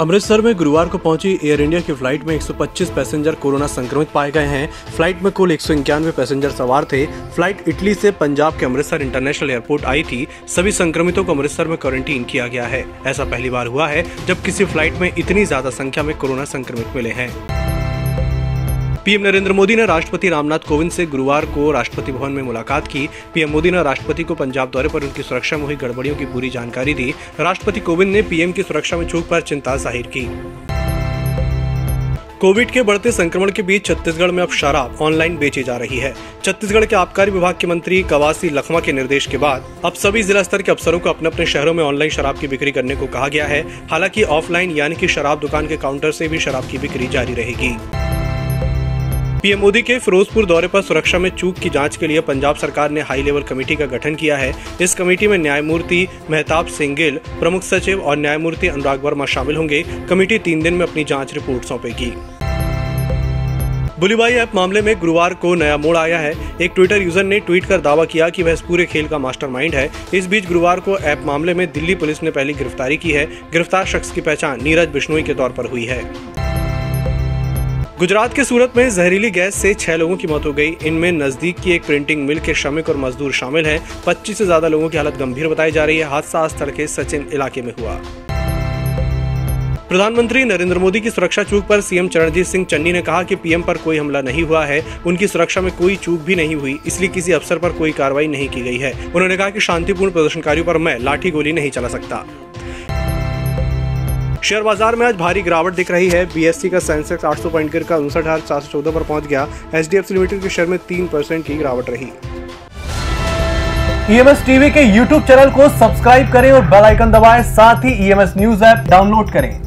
अमृतसर में गुरुवार को पहुँची एयर इंडिया की फ़्लाइट में 125 पैसेंजर कोरोना संक्रमित पाए गए हैं। फ़्लाइट में कुल एक पैसेंजर सवार थे। फ़्लाइट इटली से पंजाब के अमृतसर इंटरनेशनल एयरपोर्ट आई थी। सभी संक्रमितों को अमृतसर में क्वारंटीन किया गया है। ऐसा पहली बार हुआ है, जब किसी फ़्लाइट में इतनी ज़्यादा संख्या में कोरोना संक्रमित मिले हैं। पीएम नरेंद्र मोदी ने राष्ट्रपति रामनाथ कोविंद से गुरुवार को राष्ट्रपति भवन में मुलाकात की। पीएम मोदी ने राष्ट्रपति को पंजाब दौरे पर उनकी सुरक्षा में हुई गड़बड़ियों की पूरी जानकारी दी। राष्ट्रपति कोविंद ने पीएम की सुरक्षा में चूक पर चिंता ज़ाहिर की। कोविड के बढ़ते संक्रमण के बीच छत्तीसगढ़ में अब शराब ऑनलाइन बेची जा रही है। छत्तीसगढ़ के आबकारी विभाग के मंत्री कवासी लखमा के निर्देश के बाद अब सभी जिला स्तर के अफसरों को अपने अपने शहरों में ऑनलाइन शराब की बिक्री करने को कहा गया है। हालाँकि ऑफलाइन यानी कि शराब दुकान के काउंटर से भी शराब की बिक्री जारी रहेगी। पीएम मोदी के फिरोजपुर दौरे पर सुरक्षा में चूक की जाँच के लिए पंजाब सरकार ने हाई लेवल कमेटी का गठन किया है। इस कमेटी में न्यायमूर्ति मेहताब सिंह गिल प्रमुख सचिव और न्यायमूर्ति अनुराग वर्मा शामिल होंगे। कमेटी तीन दिन में अपनी जाँच रिपोर्ट सौंपेगी। बुलीबाई ऐप मामले में गुरुवार को नया मोड़ आया है। एक ट्विटर यूज़र ने ट्वीट कर दावा किया कि वह इस पूरे खेल का मास्टरमाइंड है। इस बीच गुरुवार को ऐप मामले में दिल्ली पुलिस ने पहली गिरफ्तारी की है। गिरफ़्तार शख्स की पहचान नीरज बिश्नोई के तौर पर हुई है। गुजरात के सूरत में जहरीली गैस से छह लोगों की मौत हो गई। इनमें नज़दीक की एक प्रिंटिंग मिल के श्रमिक और मजदूर शामिल हैं। 25 से ज़्यादा लोगों की हालत गंभीर बताई जा रही है। हादसा स्थल के सचिन इलाके में हुआ। प्रधानमंत्री नरेंद्र मोदी की सुरक्षा चूक पर सीएम चरणजीत सिंह चन्नी ने कहा कि पीएम पर कोई हमला नहीं हुआ है। उनकी सुरक्षा में कोई चूक भी नहीं हुई, इसलिए किसी अफसर पर कोई कार्रवाई नहीं की गई है। उन्होंने कहा कि शांतिपूर्ण प्रदर्शनकारियों पर मैं लाठी गोली नहीं चला सकता। शेयर बाज़ार में आज भारी गिरावट दिख रही है। बीएससी का सेंसेक्स 800 पॉइंट गिर कर उनसठ हज़ार सात सौ चौदह पर पहुँच गया। एच लिमिटेड के शेयर में तीन परसेंट की गिरावट रही। ईएमएस e टीवी के यूट्यूब चैनल को सब्सक्राइब करें और बेल आइकन दबाएँ। साथ ही ईएमएस न्यूज़ ऐप डाउनलोड करें।